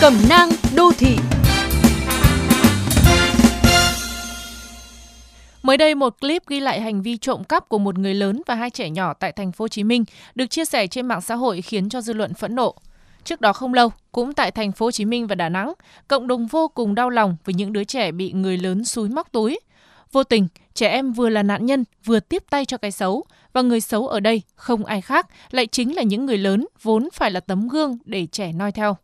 Cẩm nang đô thị Mới đây một clip ghi lại hành vi trộm cắp của một người lớn và hai trẻ nhỏ tại thành phố Hồ Chí Minh được chia sẻ trên mạng xã hội khiến cho dư luận phẫn nộ. Trước đó không lâu, cũng tại thành phố Hồ Chí Minh và Đà Nẵng, cộng đồng vô cùng đau lòng với những đứa trẻ bị người lớn xúi móc túi. Vô tình, trẻ em vừa là nạn nhân, vừa tiếp tay cho cái xấu, và người xấu ở đây không ai khác, lại chính là những người lớn vốn phải là tấm gương để trẻ noi theo.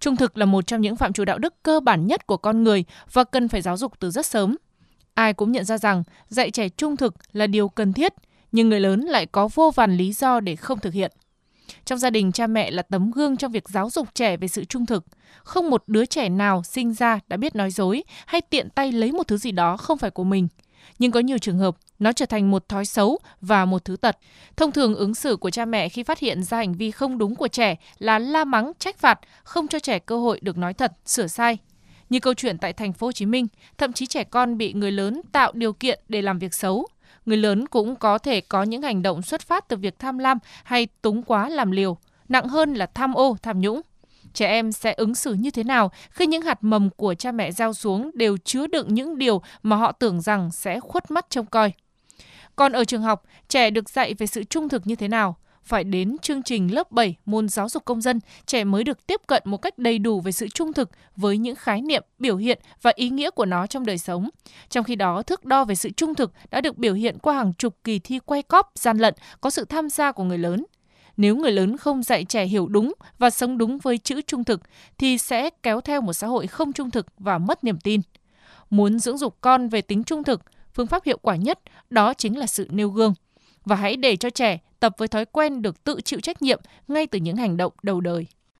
Trung thực là một trong những phạm trù đạo đức cơ bản nhất của con người và cần phải giáo dục từ rất sớm. Ai cũng nhận ra rằng dạy trẻ trung thực là điều cần thiết, nhưng người lớn lại có vô vàn lý do để không thực hiện. Trong gia đình, cha mẹ là tấm gương trong việc giáo dục trẻ về sự trung thực. Không một đứa trẻ nào sinh ra đã biết nói dối hay tiện tay lấy một thứ gì đó không phải của mình. Nhưng có nhiều trường hợp nó trở thành một thói xấu và một thứ tật. Thông thường ứng xử của cha mẹ khi phát hiện ra hành vi không đúng của trẻ là la mắng, trách phạt, không cho trẻ cơ hội được nói thật, sửa sai. Như câu chuyện tại thành phố Hồ Chí Minh, thậm chí trẻ con bị người lớn tạo điều kiện để làm việc xấu, người lớn cũng có thể có những hành động xuất phát từ việc tham lam hay túng quá làm liều, nặng hơn là tham ô, tham nhũng. Trẻ em sẽ ứng xử như thế nào khi những hạt mầm của cha mẹ gieo xuống đều chứa đựng những điều mà họ tưởng rằng sẽ khuất mắt trông coi. Còn ở trường học, trẻ được dạy về sự trung thực như thế nào? Phải đến chương trình lớp 7 môn giáo dục công dân, trẻ mới được tiếp cận một cách đầy đủ về sự trung thực với những khái niệm, biểu hiện và ý nghĩa của nó trong đời sống. Trong khi đó, thước đo về sự trung thực đã được biểu hiện qua hàng chục kỳ thi quay cóp, gian lận, có sự tham gia của người lớn. Nếu người lớn không dạy trẻ hiểu đúng và sống đúng với chữ trung thực thì sẽ kéo theo một xã hội không trung thực và mất niềm tin. Muốn dưỡng dục con về tính trung thực, phương pháp hiệu quả nhất đó chính là sự nêu gương. Và hãy để cho trẻ tập với thói quen được tự chịu trách nhiệm ngay từ những hành động đầu đời.